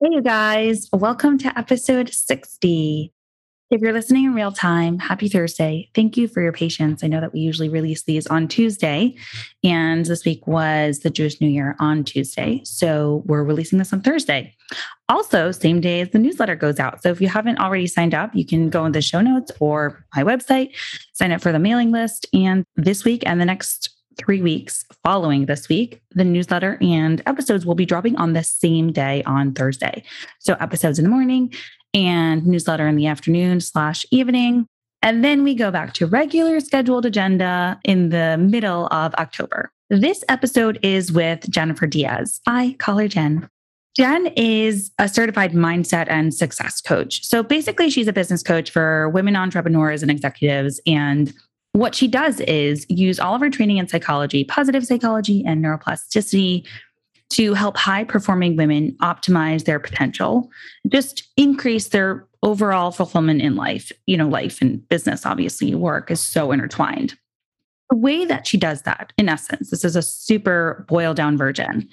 Hey, you guys, welcome to episode 60. If you're listening in real time, happy Thursday. Thank you for your patience. I know that we usually release these on Tuesday, and this week was the Jewish New Year on Tuesday. So we're releasing this on Thursday. Also, same day as the newsletter goes out. So if you haven't already signed up, you can go in the show notes or my website, sign up for the mailing list. And this week and the next three weeks following this week, the newsletter and episodes will be dropping on the same day on Thursday. So episodes in the morning and newsletter in the afternoon slash evening. And then we go back to regular scheduled agenda in the middle of October. This episode is with Jennifer Diaz. I call her Jen. Jen is a certified mindset and success coach. So basically, she's a business coach for women entrepreneurs and executives. And what she does is use all of her training in psychology, positive psychology, and neuroplasticity to help high performing women optimize their potential, just increase their overall fulfillment in life. You know, life and business, obviously, work is so intertwined. The way that she does that, in essence, this is a super boiled down version,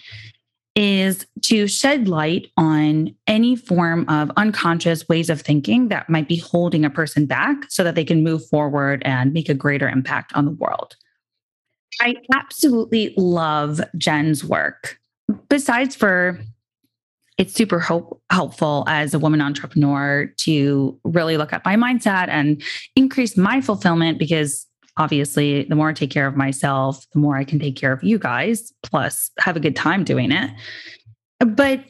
is to shed light on any form of unconscious ways of thinking that might be holding a person back so that they can move forward and make a greater impact on the world. I absolutely love Jen's work. Besides for it's super help, helpful as a woman entrepreneur to really look at my mindset and increase my fulfillment because obviously, the more I take care of myself, the more I can take care of you guys, plus have a good time doing it. But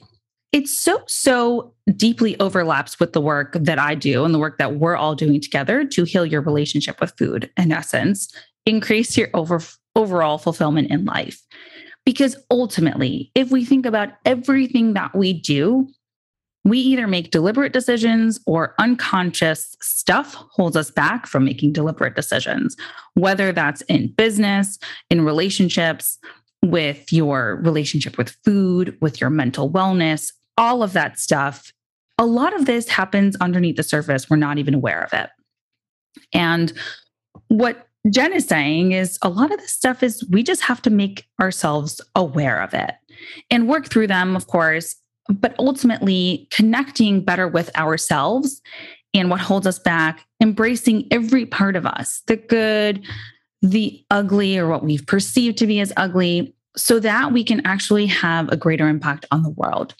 it's so, so deeply overlaps with the work that I do and the work that we're all doing together to heal your relationship with food, in essence, increase your over, overall fulfillment in life. Because ultimately, if we think about everything that we do, we either make deliberate decisions or unconscious stuff holds us back from making deliberate decisions, whether that's in business, in relationships, with your relationship with food, with your mental wellness, all of that stuff. A lot of this happens underneath the surface. We're not even aware of it. And what Jen is saying is a lot of this stuff is we just have to make ourselves aware of it and work through them, of course, but ultimately connecting better with ourselves and what holds us back, embracing every part of us the good, the ugly, or what we've perceived to be as ugly, so that we can actually have a greater impact on the world.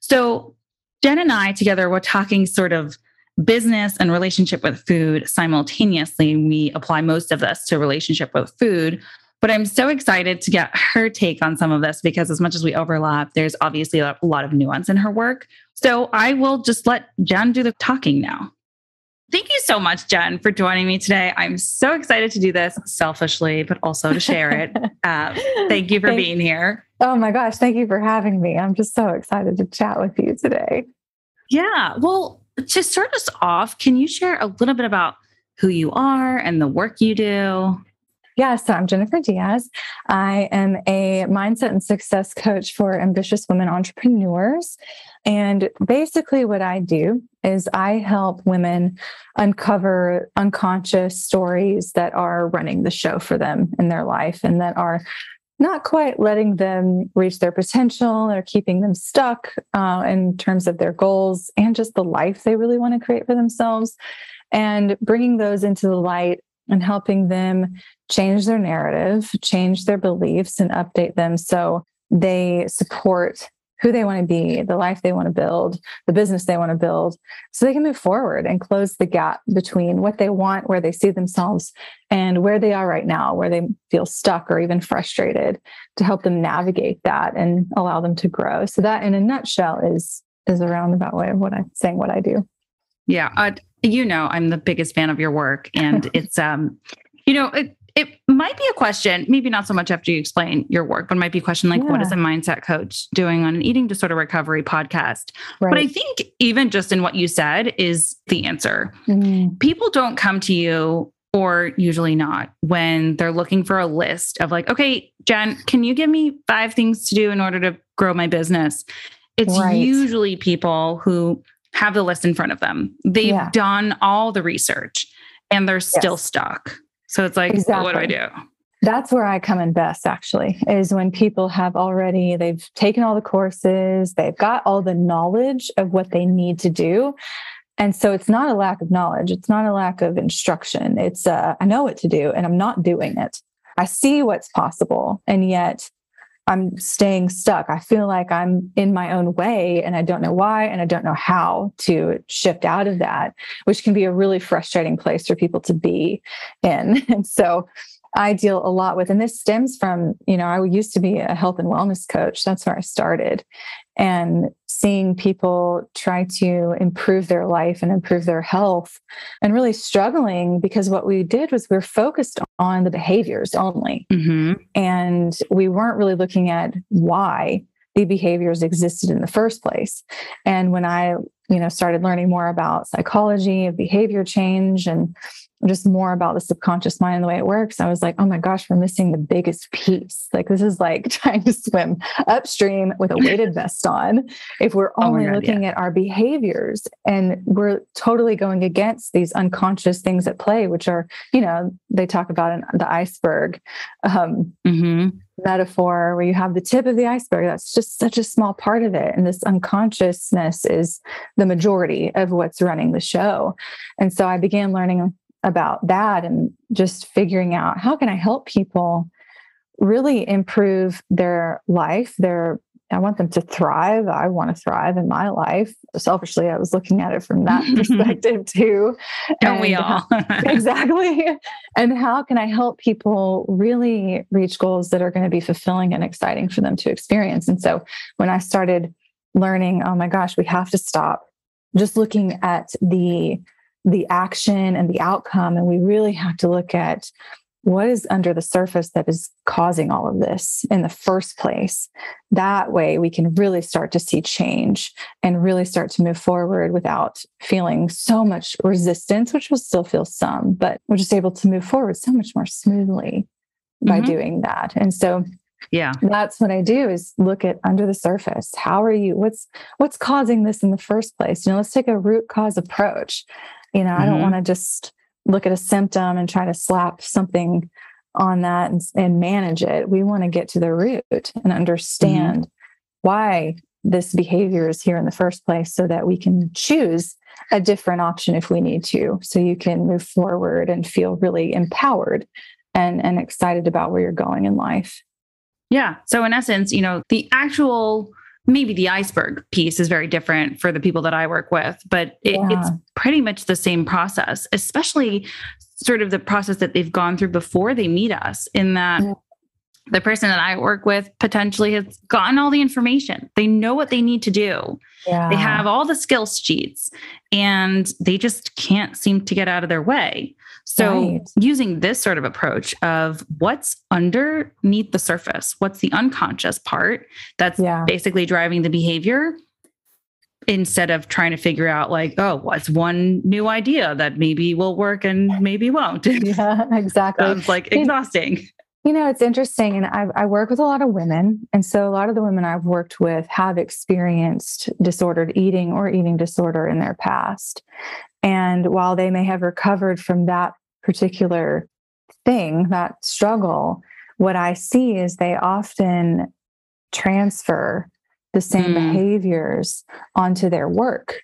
So, Jen and I together were talking sort of business and relationship with food simultaneously. We apply most of this to relationship with food, but I'm so excited to get her take on some of this because, as much as we overlap, there's obviously a lot of nuance in her work. So I will just let Jen do the talking now. Thank you so much, Jen, for joining me today. I'm so excited to do this selfishly, but also to share it. uh, thank you for thank, being here. Oh my gosh. Thank you for having me. I'm just so excited to chat with you today. Yeah. Well, to start us off, can you share a little bit about who you are and the work you do? Yeah, so I'm Jennifer Diaz. I am a mindset and success coach for ambitious women entrepreneurs. And basically, what I do is I help women uncover unconscious stories that are running the show for them in their life and that are not quite letting them reach their potential or keeping them stuck uh, in terms of their goals and just the life they really want to create for themselves and bringing those into the light and helping them change their narrative, change their beliefs, and update them so they support who they want to be, the life they want to build, the business they want to build, so they can move forward and close the gap between what they want, where they see themselves, and where they are right now, where they feel stuck or even frustrated, to help them navigate that and allow them to grow. So that, in a nutshell, is is a roundabout way of what I'm saying what I do. Yeah, uh, you know, I'm the biggest fan of your work, and it's um, you know, it, it might be a question, maybe not so much after you explain your work, but might be a question like, yeah. what is a mindset coach doing on an eating disorder recovery podcast? Right. But I think even just in what you said is the answer. Mm-hmm. People don't come to you or usually not when they're looking for a list of like, okay, Jen, can you give me five things to do in order to grow my business? It's right. usually people who have the list in front of them. They've yeah. done all the research and they're still yes. stuck. So it's like, exactly. what do I do? That's where I come in best, actually, is when people have already, they've taken all the courses, they've got all the knowledge of what they need to do. And so it's not a lack of knowledge. It's not a lack of instruction. It's, uh, I know what to do and I'm not doing it. I see what's possible. And yet I'm staying stuck. I feel like I'm in my own way and I don't know why and I don't know how to shift out of that, which can be a really frustrating place for people to be in. And so I deal a lot with, and this stems from, you know, I used to be a health and wellness coach. That's where I started. And seeing people try to improve their life and improve their health and really struggling because what we did was we are focused on the behaviors only. Mm-hmm. And we weren't really looking at why the behaviors existed in the first place. And when I, you know, started learning more about psychology of behavior change and just more about the subconscious mind and the way it works, I was like, oh my gosh, we're missing the biggest piece. Like, this is like trying to swim upstream with a weighted vest on. If we're oh only oh God, looking yeah. at our behaviors and we're totally going against these unconscious things at play, which are, you know, they talk about in the iceberg um, mm-hmm. metaphor where you have the tip of the iceberg. That's just such a small part of it. And this unconsciousness is the majority of what's running the show. And so I began learning about that and just figuring out how can I help people really improve their life, their I want them to thrive. I want to thrive in my life. Selfishly, I was looking at it from that perspective too. Don't we all? exactly. And how can I help people really reach goals that are going to be fulfilling and exciting for them to experience? And so when I started learning, oh my gosh, we have to stop just looking at the the action and the outcome. And we really have to look at what is under the surface that is causing all of this in the first place. That way, we can really start to see change and really start to move forward without feeling so much resistance, which we'll still feel some, but we're just able to move forward so much more smoothly by mm-hmm. doing that. And so, yeah that's what i do is look at under the surface how are you what's what's causing this in the first place you know let's take a root cause approach you know, mm-hmm. I don't mm-hmm. want to just look at a symptom and try to slap something on that and, and manage it. We want to get to the root and understand mm-hmm. why this behavior is here in the first place so that we can choose a different option if we need to. So you can move forward and feel really empowered and, and excited about where you're going in life. Yeah. So, in essence, you know, the actual maybe the iceberg piece is very different for the people that I work with, but it, yeah. it's pretty much the same process, especially sort of the process that they've gone through before they meet us, in that yeah. the person that I work with potentially has gotten all the information. They know what they need to do. Yeah. They have all the skills sheets and they just can't seem to get out of their way. So, right. using this sort of approach of what's underneath the surface, what's the unconscious part that's yeah. basically driving the behavior, instead of trying to figure out, like, oh, what's one new idea that maybe will work and maybe won't. Yeah, exactly. Sounds like exhausting. You know, it's interesting. And I, I, work with a lot of women. And so a lot of the women I've worked with have experienced disordered eating or eating disorder in their past. And while they may have recovered from that particular thing, that struggle, what I see is they often transfer the same mm. behaviors onto their work.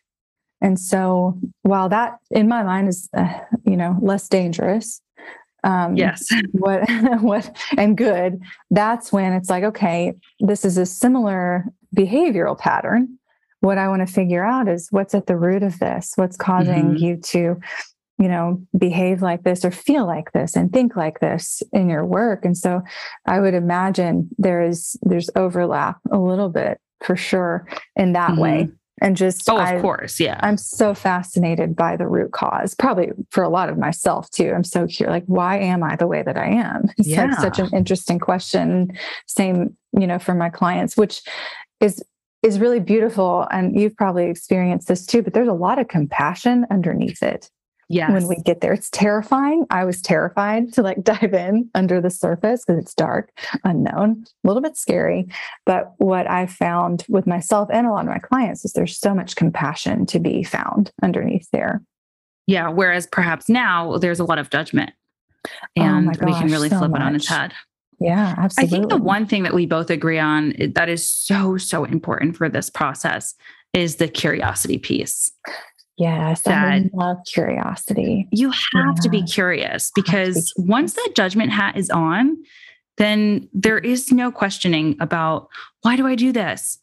And so while that in my mind is, uh, you know, less dangerous, um, yes, what, what, and good, that's when it's like, okay, this is a similar behavioral pattern what I want to figure out is what's at the root of this, what's causing mm-hmm. you to, you know, behave like this or feel like this and think like this in your work. And so I would imagine there is there's overlap a little bit for sure in that mm-hmm. way. And just oh of I, course yeah. I'm so fascinated by the root cause probably for a lot of myself too. I'm so curious like why am i the way that i am? It's Yeah. like such an interesting question. Same you know for my clients which is is really beautiful. And you've probably experienced this too but there's a lot of compassion underneath it yes when we get there. It's terrifying. I was terrified to like dive in under the surface because it's dark, unknown, a little bit scary. But what I found with myself and a lot of my clients is there's so much compassion to be found underneath there. yeah whereas perhaps now there's a lot of judgment Oh and we can really so flip it on its head Yeah, absolutely. I think the one thing that we both agree on that is so, so important for this process is the curiosity piece. Yes, I love curiosity. You have to be curious to be because once that judgment hat is on, then there is no questioning about why do I do this?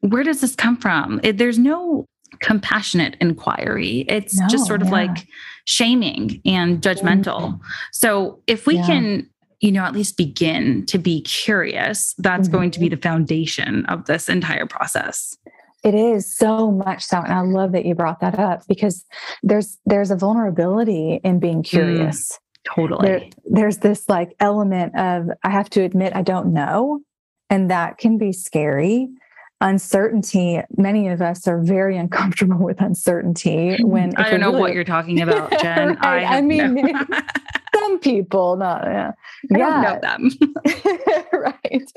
Where does this come from? It- there's no compassionate inquiry. It's No, just sort of yeah. like shaming and judgmental. So if we Yeah. can, you know, at least begin to be curious, that's going to be Mm-hmm. the foundation of this entire process. It is so much so, and I love that you brought that up because there's there's a vulnerability in being mm, curious. Totally. there, there's this like element of I have to admit I don't know, and that can be scary. Uncertainty. Many of us are very uncomfortable with uncertainty. When I don't know what you're talking about, Jen. Right, I, I mean, no- some people, not yeah, I yeah, don't know them. right.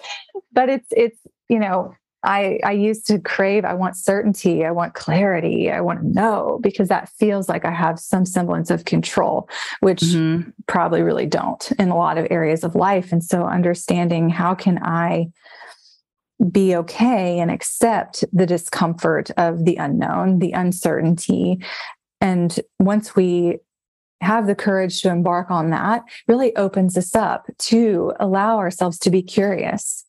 But it's it's you know I I used to crave. I want certainty. I want clarity. I want to know because that feels like I have some semblance of control, which Mhm. probably really don't in a lot of areas of life. And so understanding how can I be okay and accept the discomfort of the unknown, the uncertainty. And once we have the courage to embark on that, really opens us up to allow ourselves to be curious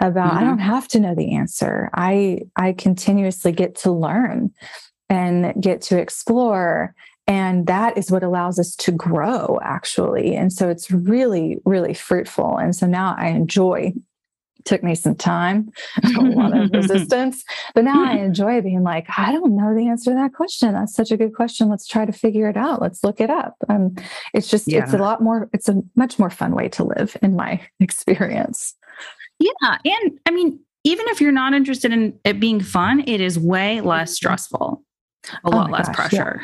about I Mhm. don't have to know the answer. I I continuously get to learn and get to explore. And that is what allows us to grow actually. And so it's really really fruitful. And so now i enjoy took me some time a lot of resistance but now i enjoy being like i don't know the answer to that question. That's such a good question. Let's try to figure it out. Let's look it up. Um, it's just it's a lot more it's a much more fun way to live in my experience Yeah. And I mean, even if you're not interested in it being fun, it is way less stressful, a Oh lot my less gosh, yeah. pressure.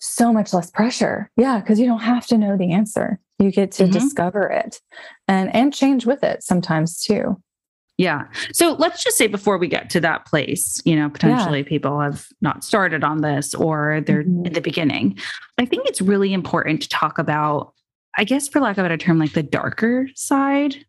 so much less pressure yeah because you don't have to know the answer you get to Mhm. discover it and and change with it sometimes too Yeah. So let's just say before we get to that place, you know, potentially people have not started on this or they're Mhm. in the beginning. I think it's really important to talk about, I guess, for lack of a better term, like the darker side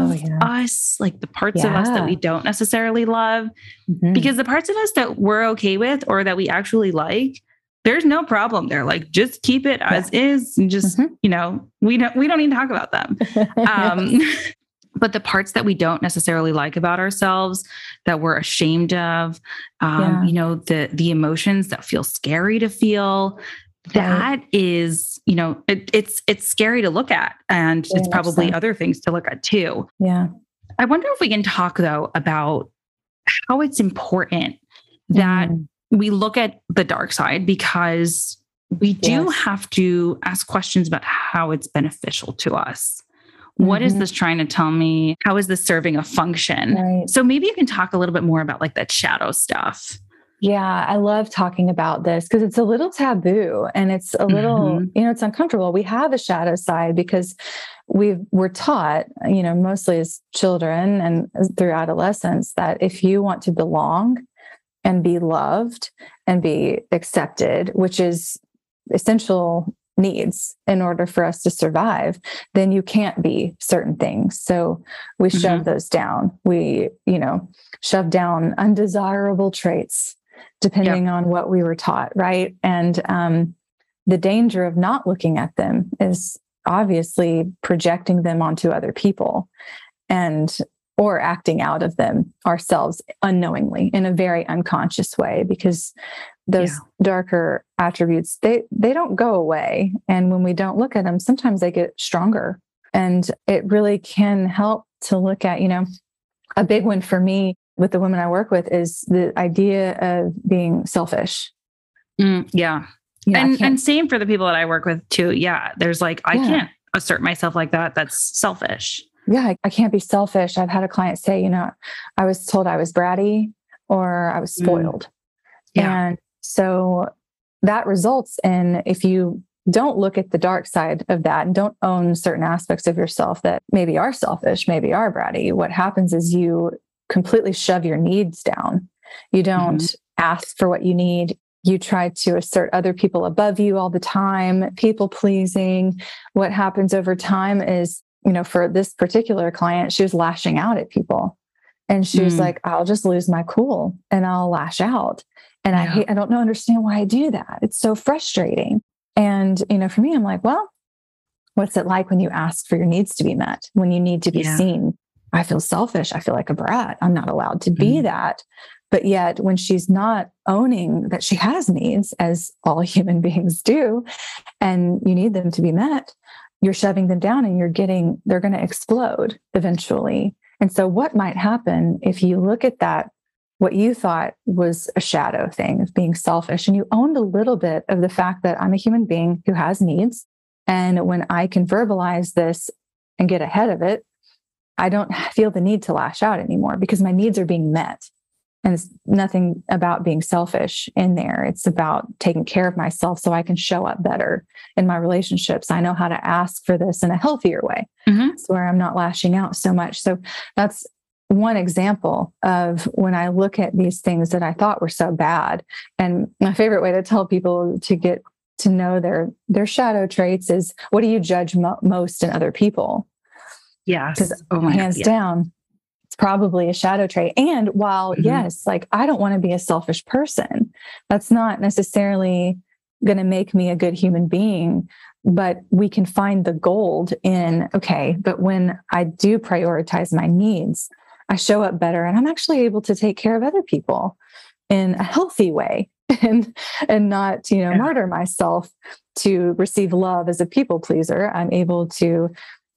Oh, yeah. us, like the parts of us that we don't necessarily love. Mhm. because the parts of us that we're okay with or that we actually like there's no problem there like just keep it as is and just Mhm. you know we don't we don't need to talk about them um but the parts that we don't necessarily like about ourselves that we're ashamed of um Yeah. you know the the emotions that feel scary to feel that is you know it, it's it's scary to look at and Very it's probably so. other things to look at too yeah I wonder if we can talk though about how it's important that Mm. we look at the dark side because we do Yes. have to ask questions about how it's beneficial to us. What is Mhm. this trying to tell me? How is this serving a function? right So maybe you can talk a little bit more about like that shadow stuff. Yeah, I love talking about this because it's a little taboo and it's a little, Mhm. you know, it's uncomfortable. We have a shadow side because we we're taught, you know, mostly as children and through adolescence that if you want to belong and be loved and be accepted, which is essential needs in order for us to survive, then you can't be certain things. So we shove those down. We, you know, shove down undesirable traits depending on what we were taught, right? And um, the danger of not looking at them is obviously projecting them onto other people and or acting out of them ourselves unknowingly in a very unconscious way because those darker attributes they they don't go away. And when we don't look at them sometimes they get stronger. And it really can help to look at you know a big one for me with the women I work with is the idea of being selfish. Mm, yeah. You know, and and same for the people that I work with too. Yeah. There's like, I yeah. can't assert myself like that. That's selfish. Yeah. I, I, can't be selfish. I've had a client say, you know, I was told I was bratty or I was mm. spoiled. Mm. Yeah. And so that results in if you don't look at the dark side of that and don't own certain aspects of yourself that maybe are selfish, maybe are bratty, what happens is you completely shove your needs down. You don't mm-hmm. ask for what you need. You try to assert other people above you all the time, people pleasing. What happens over time is, you know, for this particular client, she was lashing out at people. And she was mm. like, I'll just lose my cool and I'll lash out. And yeah. I hate, I don't know, understand why I do that. It's so frustrating. And, you know, for me, I'm like, well, what's it like when you ask for your needs to be met, when you need to be yeah. seen? I feel selfish. I feel like a brat. I'm not allowed to be mm-hmm. that. But yet, when she's not owning that she has needs, as all human beings do, and you need them to be met, you're shoving them down and you're getting, they're going to explode eventually. And so, what might happen if you look at that what you thought was a shadow thing of being selfish. And you owned a little bit of the fact that I'm a human being who has needs. And when I can verbalize this and get ahead of it, I don't feel the need to lash out anymore because my needs are being met. And it's nothing about being selfish in there. It's about taking care of myself so I can show up better in my relationships. I know how to ask for this in a healthier way. Mm-hmm. So where I'm not lashing out so much. So that's one example of when I look at these things that I thought were so bad. And my favorite way to tell people to get to know their their shadow traits is what do you judge mo- most in other people? Yes. Because oh hands God, yeah. down, it's probably a shadow trait. And while mm-hmm. yes, like I don't want to be a selfish person, that's not necessarily going to make me a good human being but we can find the gold in okay but when i do prioritize my needs I show up better and I'm actually able to take care of other people in a healthy way and and not, you know, yeah. martyr myself to receive love as a people pleaser. I'm able to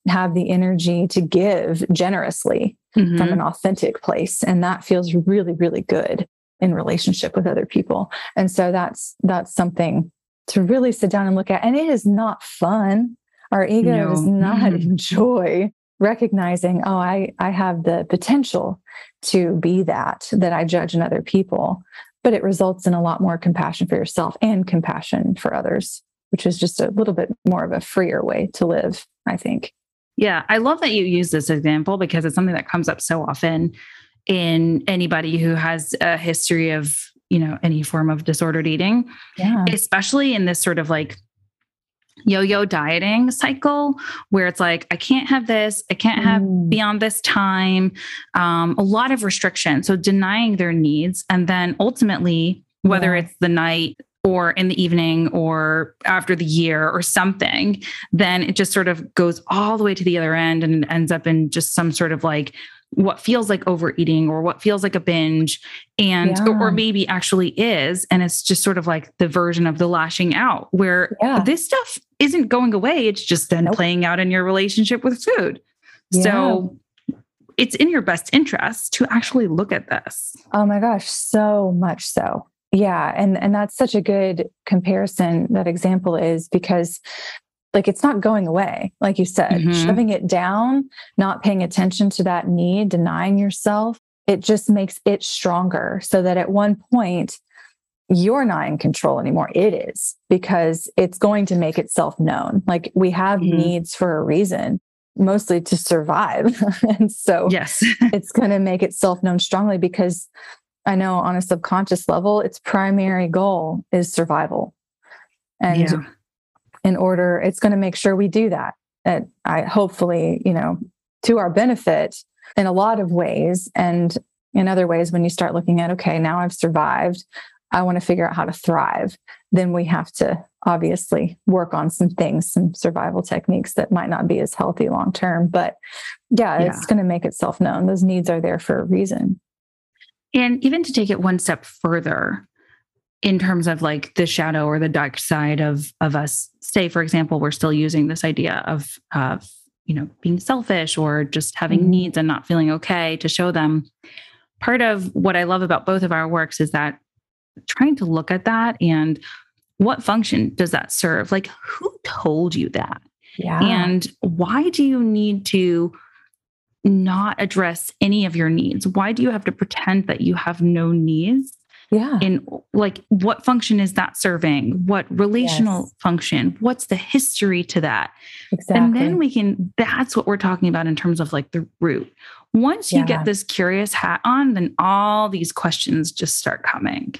have the energy to give generously mm-hmm. from an authentic place and that feels really really good in relationship with other people. And so that's that's something to really sit down and look at and it is not fun. Our ego no. does not mm-hmm. enjoy recognizing oh i i have the potential to be that that i judge in other people but it results in a lot more compassion for yourself and compassion for others which is just a little bit more of a freer way to live i think yeah i love that you use this example because it's something that comes up so often in anybody who has a history of you know any form of disordered eating yeah. especially in this sort of like yo-yo dieting cycle where it's like i can't have this i can't have mm. beyond this time um, a lot of restriction. so denying their needs and then ultimately whether yeah. it's the night or in the evening or after the year or something then it just sort of goes all the way to the other end and ends up in just some sort of like what feels like overeating or what feels like a binge and yeah. or, maybe actually is and it's just sort of like the version of the lashing out where yeah. this stuff isn't going away it's just then nope. playing out in your relationship with food yeah. so it's in your best interest to actually look at this oh my gosh so much so yeah and and that's such a good comparison that example is because like it's not going away like you said mm-hmm. shoving it down not paying attention to that need denying yourself it just makes it stronger so that at one point you're not in control anymore it is because it's going to make itself known like we have mm-hmm. needs for a reason mostly to survive and so yes it's going to make itself known strongly because i know on a subconscious level its primary goal is survival. And yeah. in order it's going to make sure we do that. And i hopefully you know to our benefit in a lot of ways. And in other ways when you start looking at okay now i've survived i want to figure out how to thrive then we have to obviously work on some things some survival techniques that might not be as healthy long term. But yeah, yeah. it's going to make itself known. Those needs are there for a reason and even to take it one step further in terms of like the shadow or the dark side of of us say for example we're still using this idea of of you know being selfish or just having mm-hmm. needs and not feeling okay to show them part of what I love about both of our works is that trying to look at that and what function does that serve? Like, who told you that? Yeah. And why do you need to not address any of your needs? Why do you have to pretend that you have no needs? Yeah. And like, what function is that serving? What relational Yes. function? What's the history to that? exactly. And then we can, that's what we're talking about in terms of like the root. Once you get this curious hat on, then all these questions just start coming.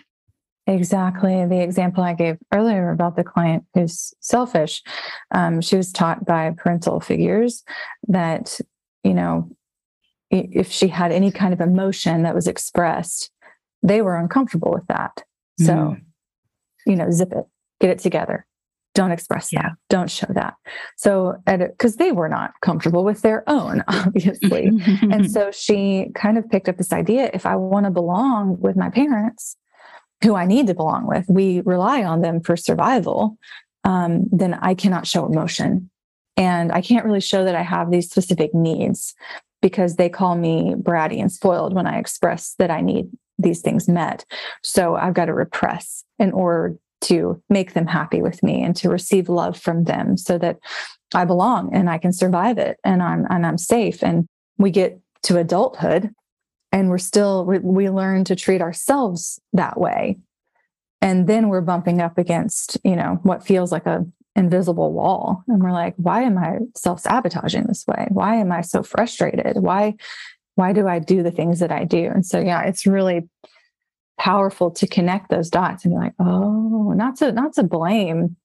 Exactly. The example I gave earlier about the client who's selfish, um, she was taught by parental figures that, you know, if she had any kind of emotion that was expressed, they were uncomfortable with that. So, Mhm. you know, zip it, get it together. Don't express Yeah. that. Don't show that. So, because they were not comfortable with their own, obviously. And so she kind of picked up this idea if I want to belong with my parents, who I need to belong with, we rely on them for survival, um, then I cannot show emotion. And I can't really show that I have these specific needs because they call me bratty and spoiled when I express that I need these things met. So I've got to repress in order to make them happy with me and to receive love from them so that I belong and I can survive it and I'm and I'm safe. And we get to adulthood and we're still we, we learn to treat ourselves that way. And then we're bumping up against, you know, what feels like a invisible wall. And we're like, why am I self-sabotaging this way? Why am I so frustrated? Why why do I do the things that I do? And so yeah, it's really powerful to connect those dots and be like, oh, not to not to blame,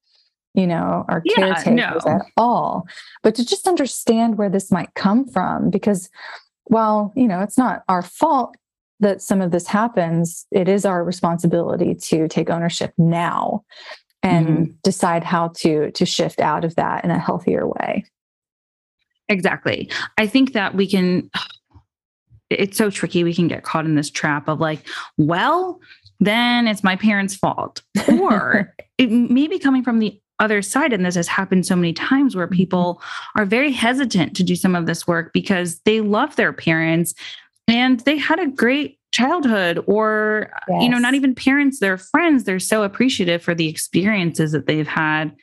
you know, our Yeah, caretakers no. at all, but to just understand where this might come from. Because while, you know, it's not our fault that some of this happens, it is our responsibility to take ownership now Mm-hmm. and decide how to to shift out of that in a healthier way. Exactly. I think that we can, it's so tricky. We can get caught in this trap of like, well, then it's my parents' fault. Or it may be coming from the other side. And this has happened so many times where mm-hmm. people are very hesitant to do some of this work because they love their parents and they had a great childhood or you know not even parents they're friends they're so appreciative for the experiences that they've had.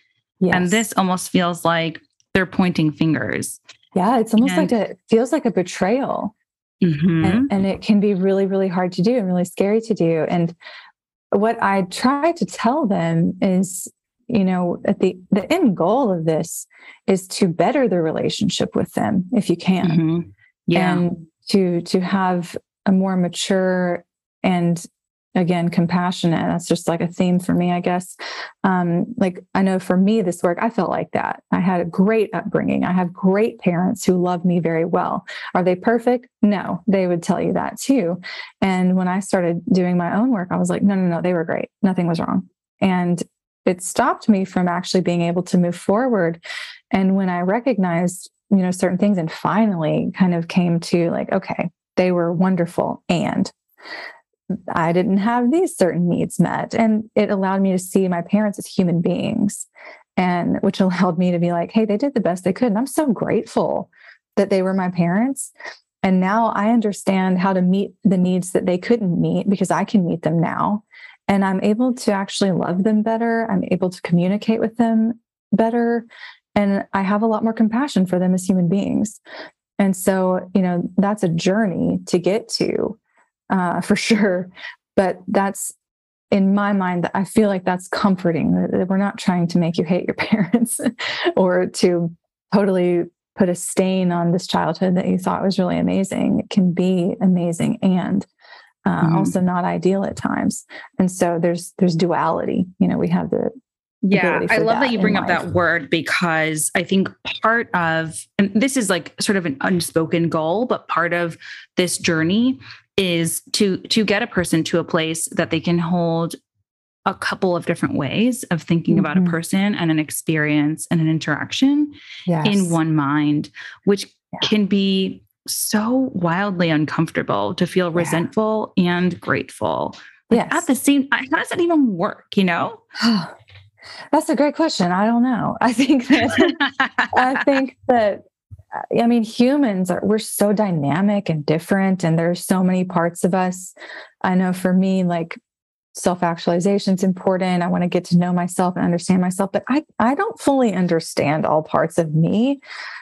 And this almost feels like they're pointing fingers. Yeah, it's almost and- like a it feels like a betrayal. Mhm. and, and it can be really really hard to do and really scary to do. And what i try to tell them is you know at the the end goal of this is to better the relationship with them if you can. Mhm. yeah. And to to have a more mature and again compassionate that's just like a theme for me i guess. Um like i know for me this work i felt like that. I had a great upbringing. I have great parents who love me very well. Are they perfect? No they would tell you that too. And when i started doing my own work i was like no no no they were great. Nothing was wrong. And it stopped me from actually being able to move forward. And when i recognized you know certain things and finally kind of came to like okay they were wonderful and I didn't have these certain needs met. And it allowed me to see my parents as human beings, and which allowed me to be like, hey, they did the best they could. And I'm so grateful that they were my parents. And now I understand how to meet the needs that they couldn't meet because I can meet them now. And I'm able to actually love them better. I'm able to communicate with them better. And I have a lot more compassion for them as human beings. And so, you know, that's a journey to get to uh, for sure. But that's in my mind, I feel like that's comforting that we're not trying to make you hate your parents or to totally put a stain on this childhood that you thought was really amazing. It can be amazing and uh, Mhm. also not ideal at times. And so there's there's duality. You know, we have the Yeah, I love that that you bring up life. that word because I think part of, and this is like sort of an unspoken goal, but part of this journey is to to get a person to a place that they can hold a couple of different ways of thinking about a Mhm. person and an experience and an interaction yes. in one mind, which Yeah. can be so wildly uncomfortable to feel Yeah. resentful and grateful. Yes. At the same, time, how does that even work? You know? That's a great question. I don't know. I think that I think that I mean, humans are, we're so dynamic and different, and there's so many parts of us. I know for me, like self actualization is important. I want to get to know myself and understand myself, but I, I don't fully understand all parts of me.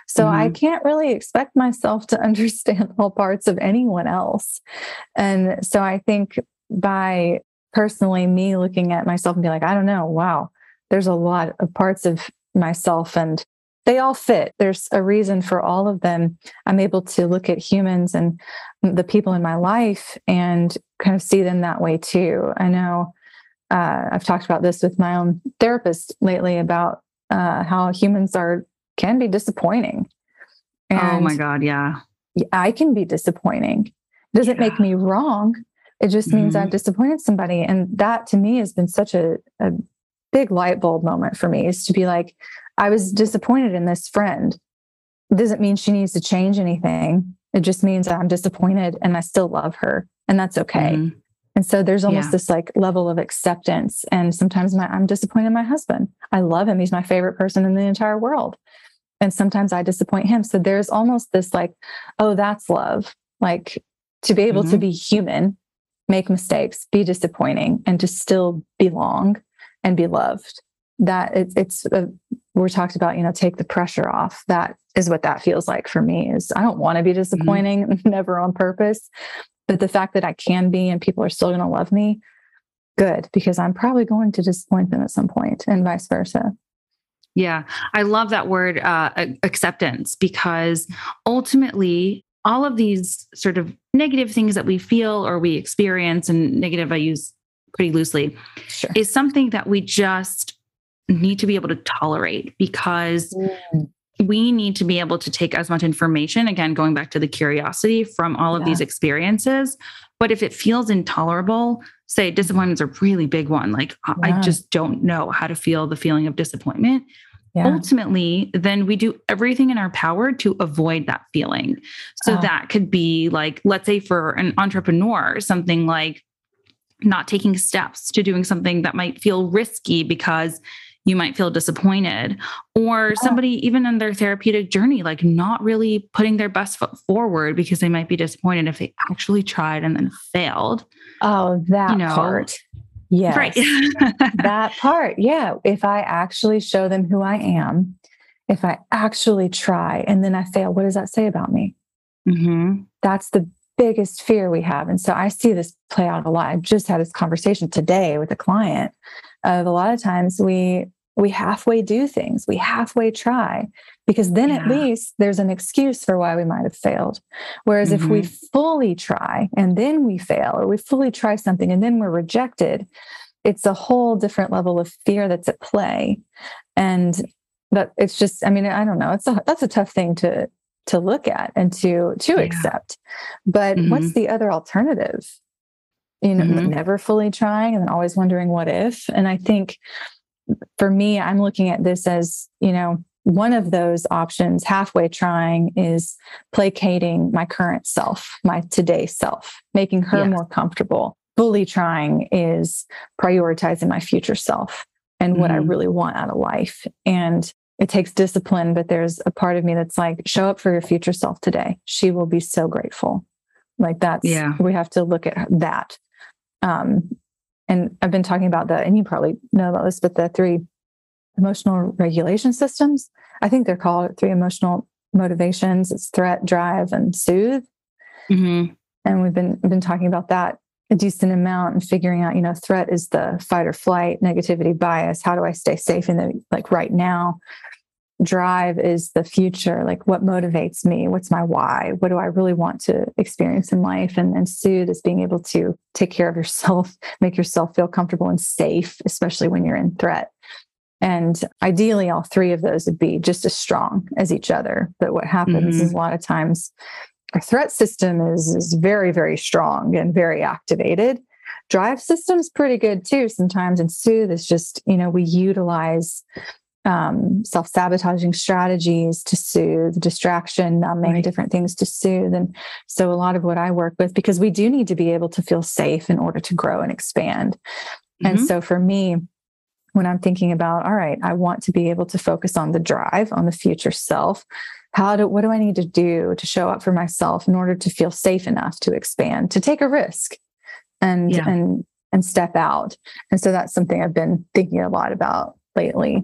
So mm-hmm. I can't really expect myself to understand all parts of anyone else. And so I think by personally me looking at myself and be like, I don't know, wow, there's a lot of parts of myself and they all fit. There's a reason for all of them. I'm able to look at humans and the people in my life and kind of see them that way too. I know uh, I've talked about this with my own therapist lately about uh, how humans are can be disappointing. And oh my God, yeah. I can be disappointing. Doesn't yeah. make me wrong. It just mm-hmm. means I've mm-hmm. disappointed somebody. And that to me has been such a, a big light bulb moment for me is to be like, I was disappointed in this friend. It doesn't mean she needs to change anything. It just means I'm disappointed and I still love her. And that's okay. Mm-hmm. And so there's almost yeah. this like level of acceptance. And sometimes my, I'm disappointed in my husband. I love him. He's my favorite person in the entire world. And sometimes I disappoint him. So there's almost this like, oh, that's love. Like to be able mm-hmm. to be human, make mistakes, be disappointing, and to still belong and be loved. That it, it's a we talked about, you know, take the pressure off. That is what that feels like for me is I don't want to be mm-hmm. disappointing, mm-hmm. never on purpose. But the fact that I can be and people are still going to love me, good, because I'm probably going to disappoint them at some point and vice versa. Yeah, I love that word uh, acceptance because ultimately, all of these sort of negative things that we feel or we experience, and negative I use pretty loosely, sure. is something that we just need to be able to tolerate because mm. we need to be able to take as much information, again, going back to the curiosity from all of yeah. these experiences. But if it feels intolerable, say disappointment's a really big one. Like yeah. I just don't know how to feel the feeling of disappointment. Yeah. Ultimately, then we do everything in our power to avoid that feeling. So oh. that could be like, let's say for an entrepreneur, something like not taking steps to doing something that might feel risky because you might feel disappointed or somebody even in their therapeutic journey like not really putting their best foot forward because they might be disappointed if they actually tried and then failed. Oh that you know, part. Yes. Right. That part. Yeah. If i actually show them who i am if i actually try and then i fail what does that say about me? Mm-hmm. that's the biggest fear we have and so i see this play out a lot i just had this conversation today with a client of a lot of times we we halfway do things we halfway try because then yeah. at least there's an excuse for why we might have failed whereas mm-hmm. if we mm-hmm. fully try and then we fail or we fully try something and then we're rejected it's a whole different level of fear that's at play and that it's just i mean i don't know it's a that's a tough thing to to look at and to to yeah. accept but mm-hmm. what's the other alternative you know mm-hmm. never fully trying and then always wondering what if and i think for me i'm looking at this as you know one of those options halfway trying is placating my current self my today self making her yes. more comfortable fully trying is prioritizing my future self and what mm-hmm. i really want out of life and it takes discipline but there's a part of me that's like show up for your future self today she will be so grateful like that's yeah we have to look at that um, and I've been talking about that, and you probably know about this, but the three emotional regulation systems. I think they're called three emotional motivations. It's threat, drive, and soothe. Mm-hmm. And we've been been talking about that a decent amount and figuring out, you know, threat is the fight or flight, negativity, bias. How do I stay safe in the like right now? drive is the future like what motivates me what's my why what do i really want to experience in life and, and soothe is being able to take care of yourself make yourself feel comfortable and safe especially when you're in threat and ideally all three of those would be just as strong as each other but what happens mm-hmm. is a lot of times our threat system is is very very strong and very activated drive system's pretty good too sometimes and soothe is just you know we utilize um, self sabotaging strategies to soothe, distraction, numbing, right. different things to soothe. And so, a lot of what I work with, because we do need to be able to feel safe in order to grow and expand. Mm-hmm. And so, for me, when I'm thinking about, all right, I want to be able to focus on the drive, on the future self, how do what do i need to do to show up for myself in order to feel safe enough to expand to take a risk and yeah. and and step out and so that's something i've been thinking a lot about lately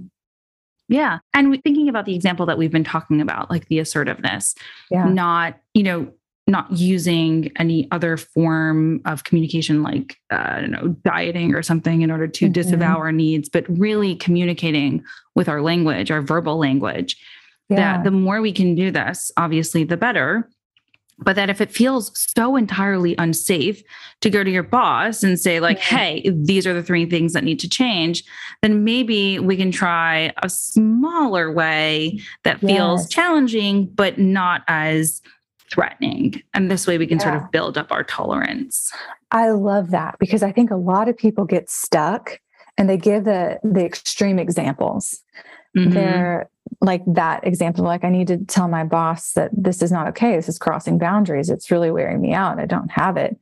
yeah and thinking about the example that we've been talking about like the assertiveness yeah. not you know not using any other form of communication like uh, I don't know dieting or something in order to mm-hmm. disavow our needs but really communicating with our language our verbal language yeah. that the more we can do this obviously the better but that if it feels so entirely unsafe to go to your boss and say like mm-hmm. hey these are the three things that need to change then maybe we can try a smaller way that feels challenging but not as threatening. And this way we can yeah. sort of build up our tolerance. I love that because I think a lot of people get stuck and they give the the extreme examples. Mm-hmm. They're like that example, like I need to tell my boss that this is not okay. This is crossing boundaries. It's really wearing me out. I don't have it.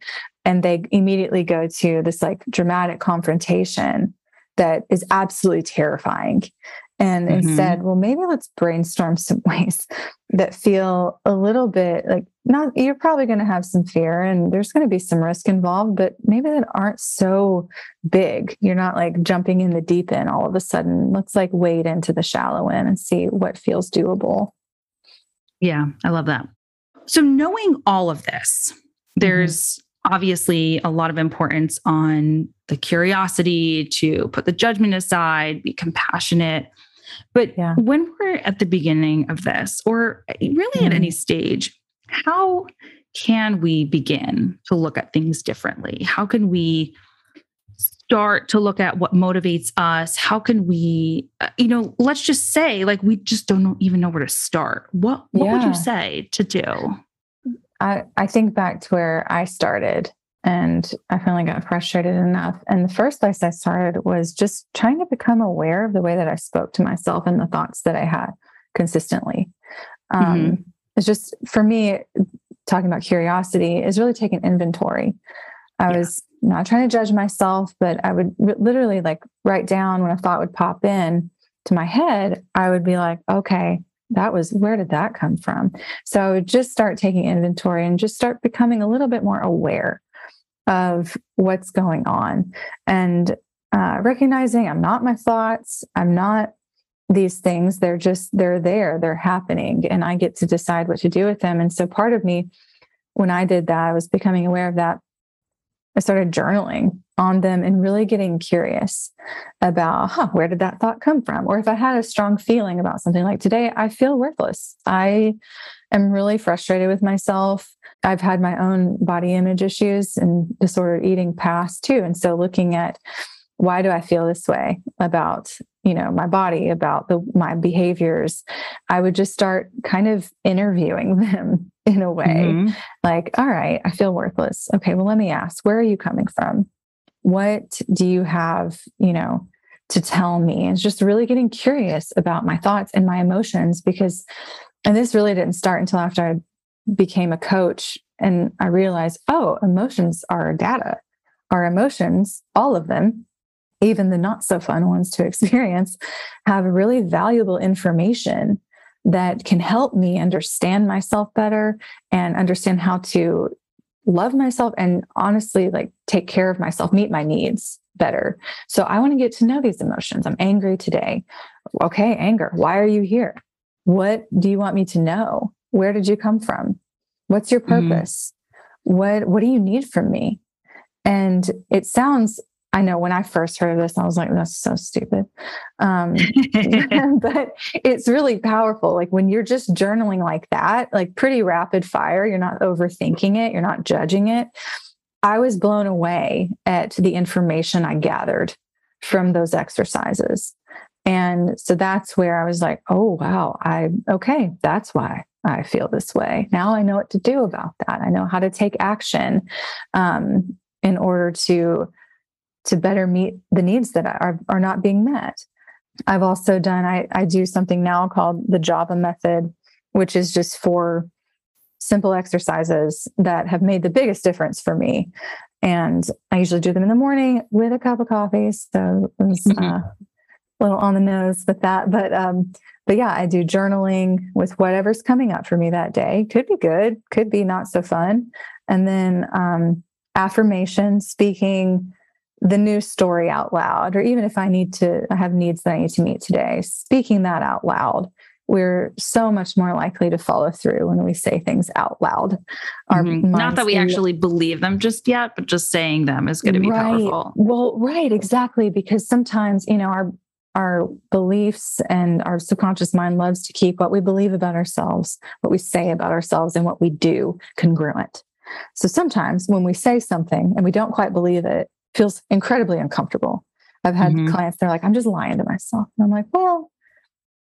And they immediately go to this like dramatic confrontation that is absolutely terrifying and mm-hmm. instead well maybe let's brainstorm some ways that feel a little bit like not you're probably going to have some fear and there's going to be some risk involved but maybe that aren't so big you're not like jumping in the deep end all of a sudden let's like wade into the shallow end and see what feels doable yeah i love that so knowing all of this mm-hmm. there's obviously a lot of importance on the curiosity to put the judgment aside, be compassionate. But yeah. when we're at the beginning of this, or really mm. at any mm-hmm. stage, how can we begin to look at things differently? How can we start to look at what motivates us? How can we, uh, you know, let's just say, like, we just don't even know where to start. What, what yeah. would you say to do? I, I think back to where I started and I finally got frustrated enough. And the first place I started was just trying to become aware of the way that I spoke to myself and the thoughts that I had consistently. Um, mm-hmm. It's just for me, talking about curiosity is really taking inventory. I yeah. was not trying to judge myself, but I would literally like write down when a thought would pop in to my head. I would be like, okay, that was where did that come from? So just start taking inventory and just start becoming a little bit more aware of what's going on and uh, recognizing I'm not my thoughts, I'm not these things. They're just, they're there, they're happening, and I get to decide what to do with them. And so part of me, when I did that, I was becoming aware of that. I started journaling on them and really getting curious about, huh, where did that thought come from? Or if I had a strong feeling about something like today, I feel worthless. I am really frustrated with myself. I've had my own body image issues and disordered eating past too. And so looking at why do I feel this way about, you know, my body, about the my behaviors, I would just start kind of interviewing them in a way. Mm-hmm. Like, all right, I feel worthless. Okay, well, let me ask, where are you coming from? What do you have, you know, to tell me? It's just really getting curious about my thoughts and my emotions because and this really didn't start until after I became a coach and I realized, oh, emotions are data. Our emotions, all of them, even the not so fun ones to experience, have really valuable information that can help me understand myself better and understand how to love myself and honestly like take care of myself, meet my needs better. So I want to get to know these emotions. I'm angry today. Okay, anger. Why are you here? What do you want me to know? Where did you come from? What's your mm-hmm. purpose? Mm-hmm. What what do you need from me? And it sounds I know when I first heard of this, I was like, that's so stupid. Um, but it's really powerful. Like when you're just journaling like that, like pretty rapid fire, you're not overthinking it, you're not judging it. I was blown away at the information I gathered from those exercises. And so that's where I was like, oh, wow, I, okay, that's why I feel this way. Now I know what to do about that. I know how to take action um, in order to to better meet the needs that are, are not being met. I've also done, I, I do something now called the Java method, which is just four simple exercises that have made the biggest difference for me. And I usually do them in the morning with a cup of coffee. So it was, uh, a little on the nose with that. But um, but yeah, I do journaling with whatever's coming up for me that day. Could be good, could be not so fun. And then um, affirmation, speaking the new story out loud, or even if I need to, I have needs that I need to meet today, speaking that out loud. We're so much more likely to follow through when we say things out loud. Mm-hmm. Not that we actually believe them just yet, but just saying them is going to be right. powerful. Well, right, exactly. Because sometimes, you know, our our beliefs and our subconscious mind loves to keep what we believe about ourselves, what we say about ourselves, and what we do congruent. So sometimes when we say something and we don't quite believe it, feels incredibly uncomfortable. I've had mm-hmm. clients, they're like, I'm just lying to myself. And I'm like, well,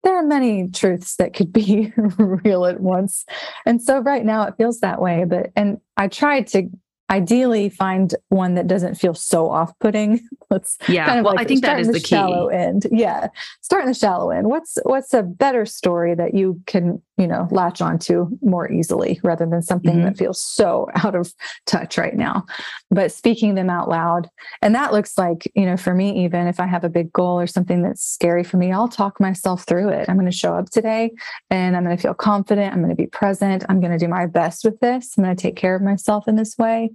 there are many truths that could be real at once. And so right now it feels that way. But, and I tried to ideally find one that doesn't feel so off-putting. Let's yeah kind of well like i think that is the, the shallow end. Yeah start in the shallow end. What's what's a better story that you can you know latch onto more easily rather than something mm-hmm. that feels so out of touch right now? But speaking them out loud and that looks like you know for me even if i have a big goal or something that's scary for me i'll talk myself through it. I'm going to show up today and i'm going to feel confident i'm going to be present i'm going to do my best with this i'm going to take care of myself in this way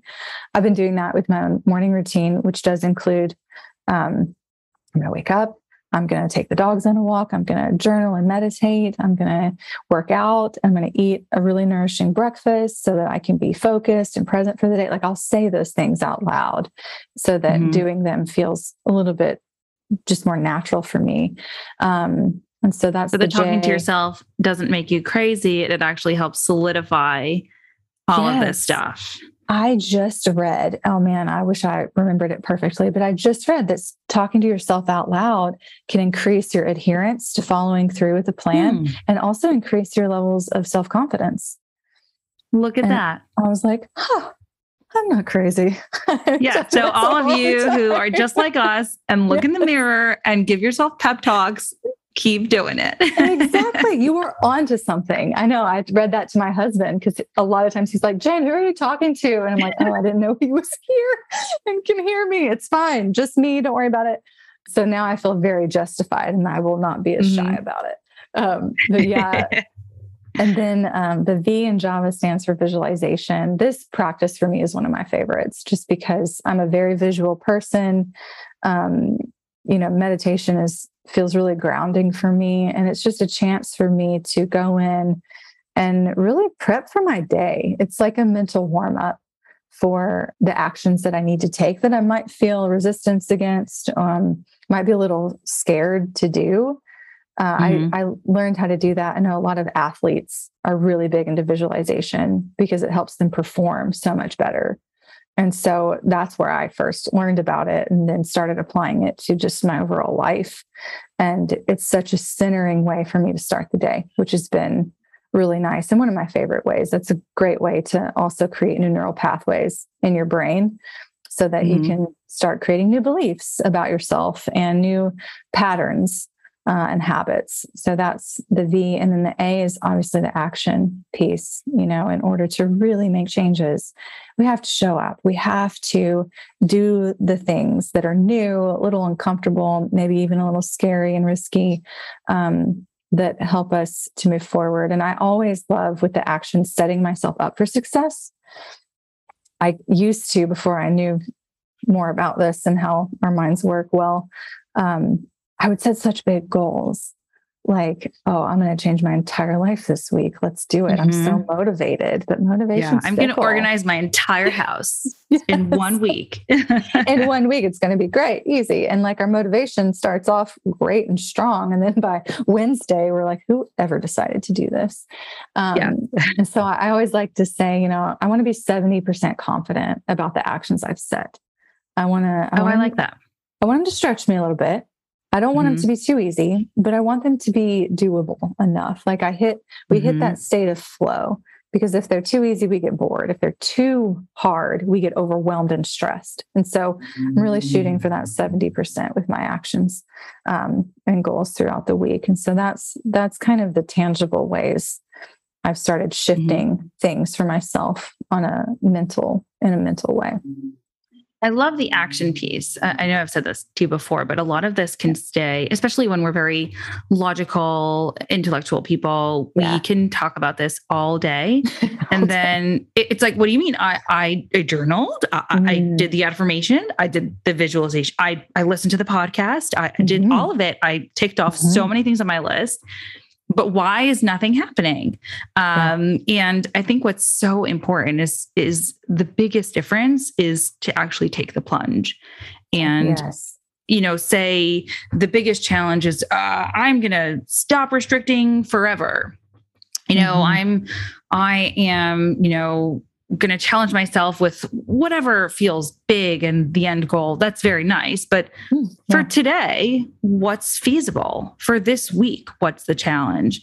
i've been doing that with my own morning routine which does include um, i'm going to wake up I'm going to take the dogs on a walk. I'm going to journal and meditate. I'm going to work out. I'm going to eat a really nourishing breakfast so that I can be focused and present for the day. Like I'll say those things out loud so that mm-hmm. doing them feels a little bit just more natural for me. Um, and so that's so the, the talking J. to yourself doesn't make you crazy. It actually helps solidify all yes. of this stuff. I just read, oh man, I wish I remembered it perfectly, but I just read that talking to yourself out loud can increase your adherence to following through with the plan hmm. and also increase your levels of self confidence. Look at and that. I was like, huh, I'm not crazy. yeah. So, all of you who are just like us and look yeah. in the mirror and give yourself pep talks, keep doing it. exactly. You were onto something. I know. I read that to my husband because a lot of times he's like, Jen, who are you talking to? And I'm like, oh, I didn't know he was here and can hear me. It's fine. Just me. Don't worry about it. So now I feel very justified and I will not be as mm-hmm. shy about it. Um, but yeah. and then um, the V in Java stands for visualization. This practice for me is one of my favorites just because I'm a very visual person. Um, you know, meditation is feels really grounding for me. And it's just a chance for me to go in and really prep for my day. It's like a mental warm up for the actions that I need to take that I might feel resistance against, um, might be a little scared to do. Uh, mm-hmm. I, I learned how to do that. I know a lot of athletes are really big into visualization because it helps them perform so much better. And so that's where I first learned about it and then started applying it to just my overall life. And it's such a centering way for me to start the day, which has been really nice and one of my favorite ways. That's a great way to also create new neural pathways in your brain so that mm-hmm. you can start creating new beliefs about yourself and new patterns uh, and habits. So that's the V. And then the A is obviously the action piece. You know, in order to really make changes, we have to show up. We have to do the things that are new, a little uncomfortable, maybe even a little scary and risky. Um, that help us to move forward. And I always love with the action setting myself up for success. I used to, before I knew more about this and how our minds work well, um, I would set such big goals like, oh, I'm going to change my entire life this week. Let's do it. Mm-hmm. I'm so mm-hmm. motivated, but motivation. Yeah, I'm going to organize my entire house yes. in one week. in one week, it's going to be great, easy. And like our motivation starts off great and strong. And then by Wednesday, we're like, who ever decided to do this? Um, yeah. and so I always like to say, you know, I want to be 70% confident about the actions I've set. I want to. Oh, I like that. I want them to stretch me a little bit. I don't want mm-hmm. them to be too easy, but I want them to be doable enough. Like I hit, we mm-hmm. hit that state of flow because if they're too easy, we get bored. If they're too hard, we get overwhelmed and stressed. And so I'm really shooting for that 70% with my actions um, and goals throughout the week. And so that's, that's kind of the tangible ways I've started mm-hmm. shifting mm-hmm. things for myself on a mental, in a mental way. I love the action piece. I know I've said this to you before, but a lot of this can stay, especially when we're very logical, intellectual people. Yeah. We can talk about this all day. and then it's like, what do you mean? I, I, I journaled, I, mm. I, did the affirmation, I did the visualization, I, I listened to the podcast, I mm-hmm. did all of it. I ticked off mm-hmm. so many things on my list but why is nothing happening um, yeah. and i think what's so important is is the biggest difference is to actually take the plunge and yes. you know say the biggest challenge is uh, i'm gonna stop restricting forever you know mm-hmm. i'm i am you know going to challenge myself with whatever feels big and the end goal. That's very nice. But mm, yeah. for today, what's feasible? For this week, what's the challenge?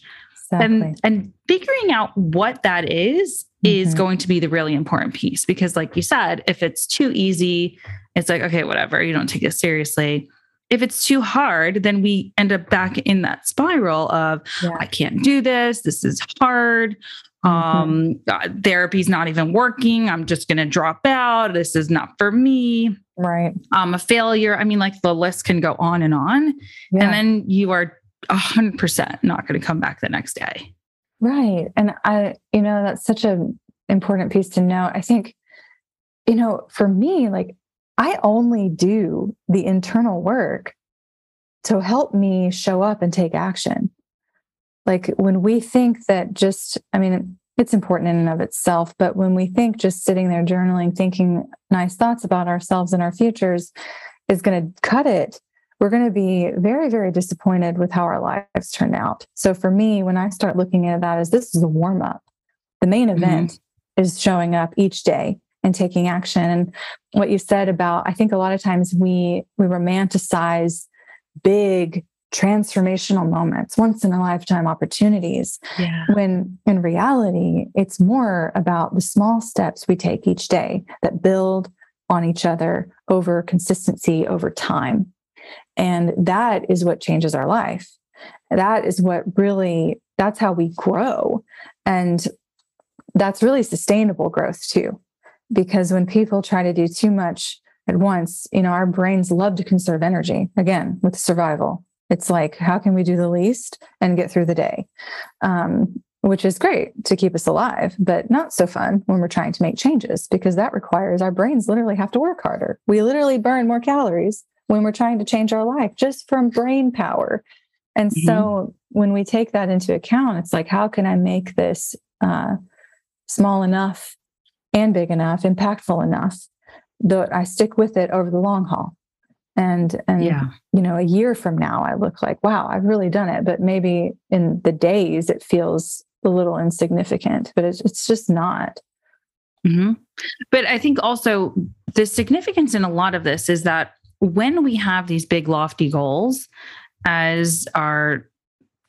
Exactly. And, and figuring out what that is, mm-hmm. is going to be the really important piece. Because, like you said, if it's too easy, it's like, okay, whatever, you don't take it seriously. If it's too hard, then we end up back in that spiral of, yeah. I can't do this. This is hard. Um uh, therapy's not even working. I'm just going to drop out. This is not for me. Right. I'm a failure. I mean like the list can go on and on. Yeah. and then you are 100% not going to come back the next day. Right. And i you know that's such an important piece to know i think you know for me like i only do the internal work to help me show up and take action like when we think that just i mean it's important in and of itself but when we think just sitting there journaling thinking nice thoughts about ourselves and our futures is going to cut it we're going to be very very disappointed with how our lives turn out so for me when i start looking at that as this is a warm up the main mm-hmm. event mm-hmm. is showing up each day and taking action and what you said about i think a lot of times we we romanticize big transformational moments, once in a lifetime opportunities. Yeah. When in reality, it's more about the small steps we take each day that build on each other over consistency over time. And that is what changes our life. That is what really, that's how we grow. And that's really sustainable growth too. Because when people try to do too much at once, you know, our brains love to conserve energy again with survival it's like, how can we do the least and get through the day? Um, which is great to keep us alive, but not so fun when we're trying to make changes because that requires our brains literally have to work harder. We literally burn more calories when we're trying to change our life just from brain power. And mm-hmm. so when we take that into account, it's like, how can I make this uh, small enough and big enough, impactful enough that I stick with it over the long haul? And and yeah. you know a year from now i look like wow i've really done it but maybe in the days it feels a little insignificant but it's, it's just not mm-hmm. but i think also the significance in a lot of this is that when we have these big lofty goals as our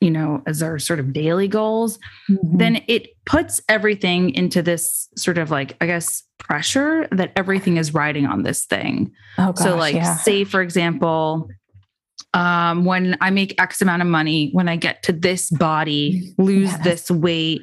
you know, as our sort of daily goals, mm-hmm. then it puts everything into this sort of like, I guess, pressure that everything is riding on this thing. Oh, gosh, so, like, yeah. say, for example, um, when I make X amount of money, when I get to this body, lose this weight,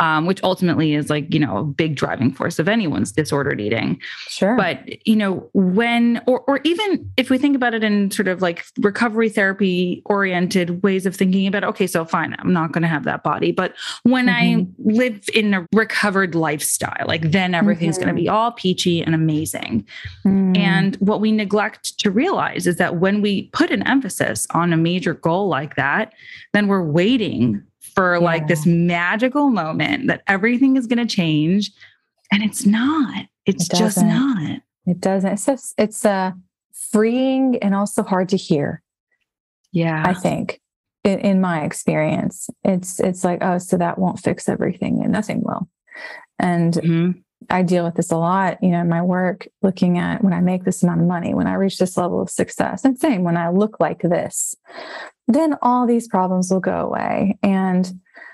um, which ultimately is like, you know, a big driving force of anyone's disordered eating. Sure. But, you know, when, or, or even if we think about it in sort of like recovery therapy oriented ways of thinking about, okay, so fine, I'm not going to have that body. But when mm-hmm. I live in a recovered lifestyle, like then everything's mm-hmm. going to be all peachy and amazing. Mm. And what we neglect to realize is that when we put an emphasis on a major goal like that, then we're waiting for yeah. like this magical moment that everything is going to change and it's not. It's it just not. It doesn't. It's just, it's uh freeing and also hard to hear yeah. I think in, in my experience. It's it's like oh so that won't fix everything and nothing will. And mm-hmm. I deal with this a lot, you know, in my work, looking at when I make this amount of money, when I reach this level of success, and same when I look like this, then all these problems will go away. And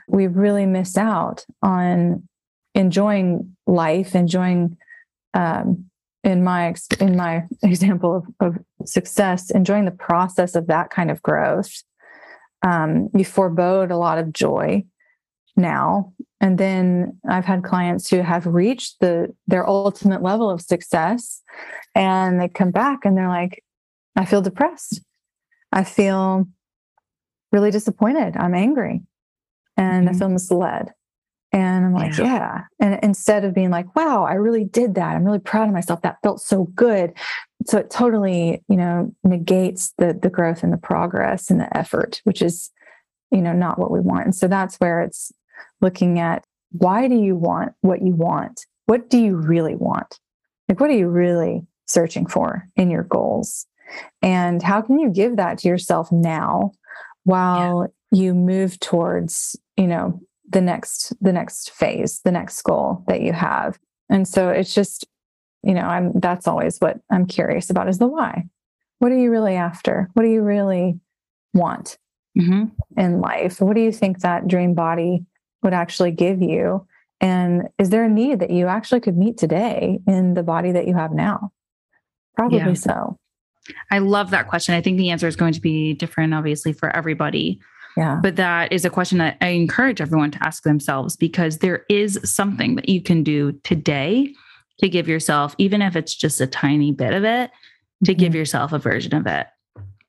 we really miss out on enjoying life, enjoying, um, in my in my example of, of, success, enjoying the process of that kind of growth. Um, you forebode a lot of joy now And then I've had clients who have reached the their ultimate level of success and they come back and they're like, I feel depressed. I feel really disappointed. I'm angry and mm-hmm. I feel misled. And I'm like, yeah. yeah. And instead of being like, wow, I really did that. I'm really proud of myself. That felt so good. So it totally, you know, negates the the growth and the progress and the effort, which is, you know, not what we want. And so that's where it's looking at why do you want what you want? What do you really want? Like what are you really searching for in your goals? And how can you give that to yourself now while yeah. you move towards, you know, the next the next phase, the next goal that you have. And so it's just, you know, I'm that's always what I'm curious about is the why. What are you really after? What do you really want mm-hmm. in life? What do you think that dream body would actually give you? And is there a need that you actually could meet today in the body that you have now? Probably yeah. so. I love that question. I think the answer is going to be different, obviously, for everybody. Yeah. But that is a question that I encourage everyone to ask themselves because there is something that you can do today to give yourself, even if it's just a tiny bit of it, to mm-hmm. give yourself a version of it.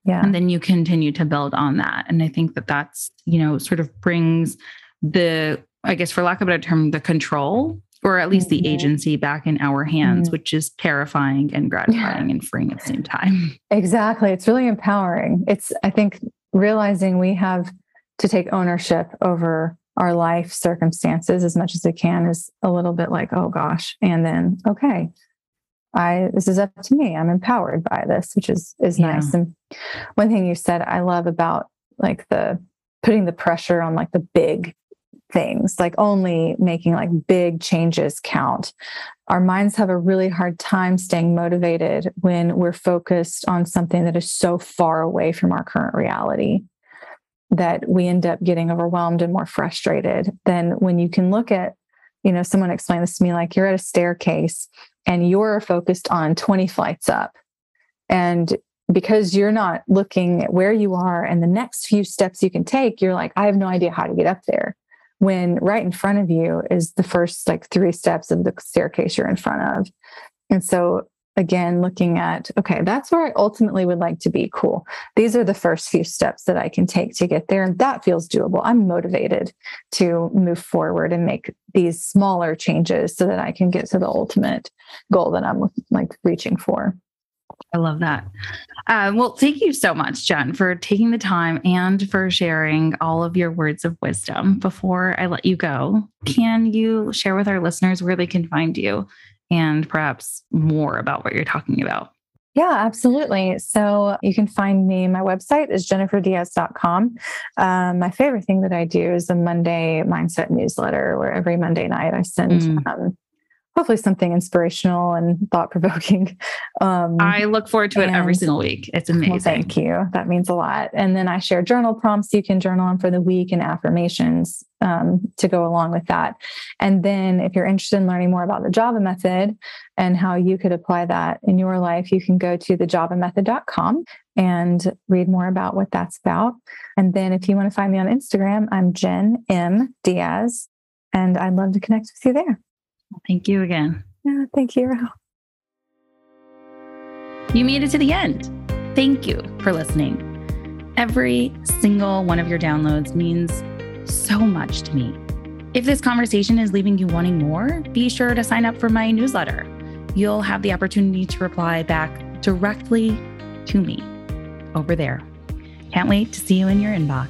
Yeah. And then you continue to build on that. And I think that that's, you know, sort of brings the, I guess, for lack of a better term, the control or at least the mm-hmm. agency back in our hands, mm-hmm. which is terrifying and gratifying yeah. and freeing at the same time. Exactly. It's really empowering. It's, I think, realizing we have to take ownership over our life circumstances as much as we can is a little bit like, oh gosh. And then, okay, I this is up to me. I'm empowered by this, which is is yeah. nice. And one thing you said I love about like the putting the pressure on like the big things, like only making like big changes count. Our minds have a really hard time staying motivated when we're focused on something that is so far away from our current reality that we end up getting overwhelmed and more frustrated than when you can look at, you know, someone explained this to me like you're at a staircase and you're focused on 20 flights up. And because you're not looking at where you are and the next few steps you can take, you're like, I have no idea how to get up there when right in front of you is the first like three steps of the staircase you're in front of. And so again looking at okay that's where i ultimately would like to be cool. These are the first few steps that i can take to get there and that feels doable. I'm motivated to move forward and make these smaller changes so that i can get to the ultimate goal that i'm like reaching for I love that. Uh, well, thank you so much, Jen, for taking the time and for sharing all of your words of wisdom. Before I let you go, can you share with our listeners where they can find you and perhaps more about what you're talking about? Yeah, absolutely. So you can find me. My website is jenniferdiaz.com. Um, my favorite thing that I do is the Monday mindset newsletter, where every Monday night I send mm. um, hopefully something inspirational and thought provoking. Um, I look forward to it every single week. It's amazing. Well, thank you. That means a lot. And then I share journal prompts you can journal on for the week and affirmations um, to go along with that. And then if you're interested in learning more about the Java method and how you could apply that in your life, you can go to thejavamethod.com and read more about what that's about. And then if you want to find me on Instagram, I'm Jen M. Diaz, and I'd love to connect with you there. Thank you again. Yeah, thank you. You made it to the end. Thank you for listening. Every single one of your downloads means so much to me. If this conversation is leaving you wanting more, be sure to sign up for my newsletter. You'll have the opportunity to reply back directly to me over there. Can't wait to see you in your inbox.